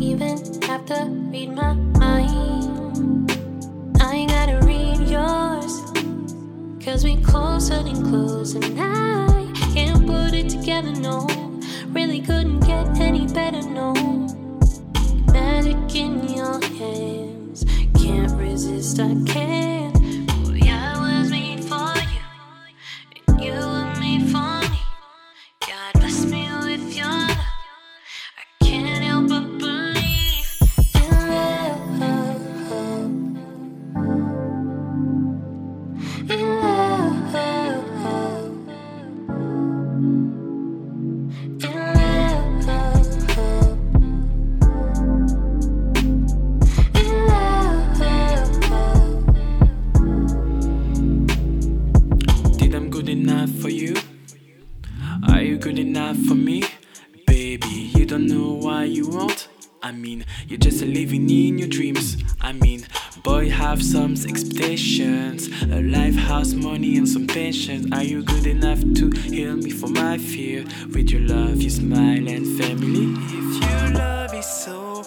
even have to read my mind. I ain't gotta read yours. Cause we closer and close, and I can't put it together, no. Really couldn't get any better, no. Magic in your hands, can't resist, I can't. Good enough for you? Are you good enough for me? Baby, you don't know why you won't. I mean, you're just living in your dreams. I mean, boy, have some expectations. A life, house, money, and some patience. Are you good enough to heal me from my fear? With your love, your smile, and family. If your love is so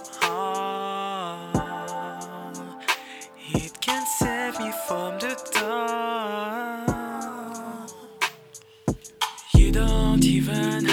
don't even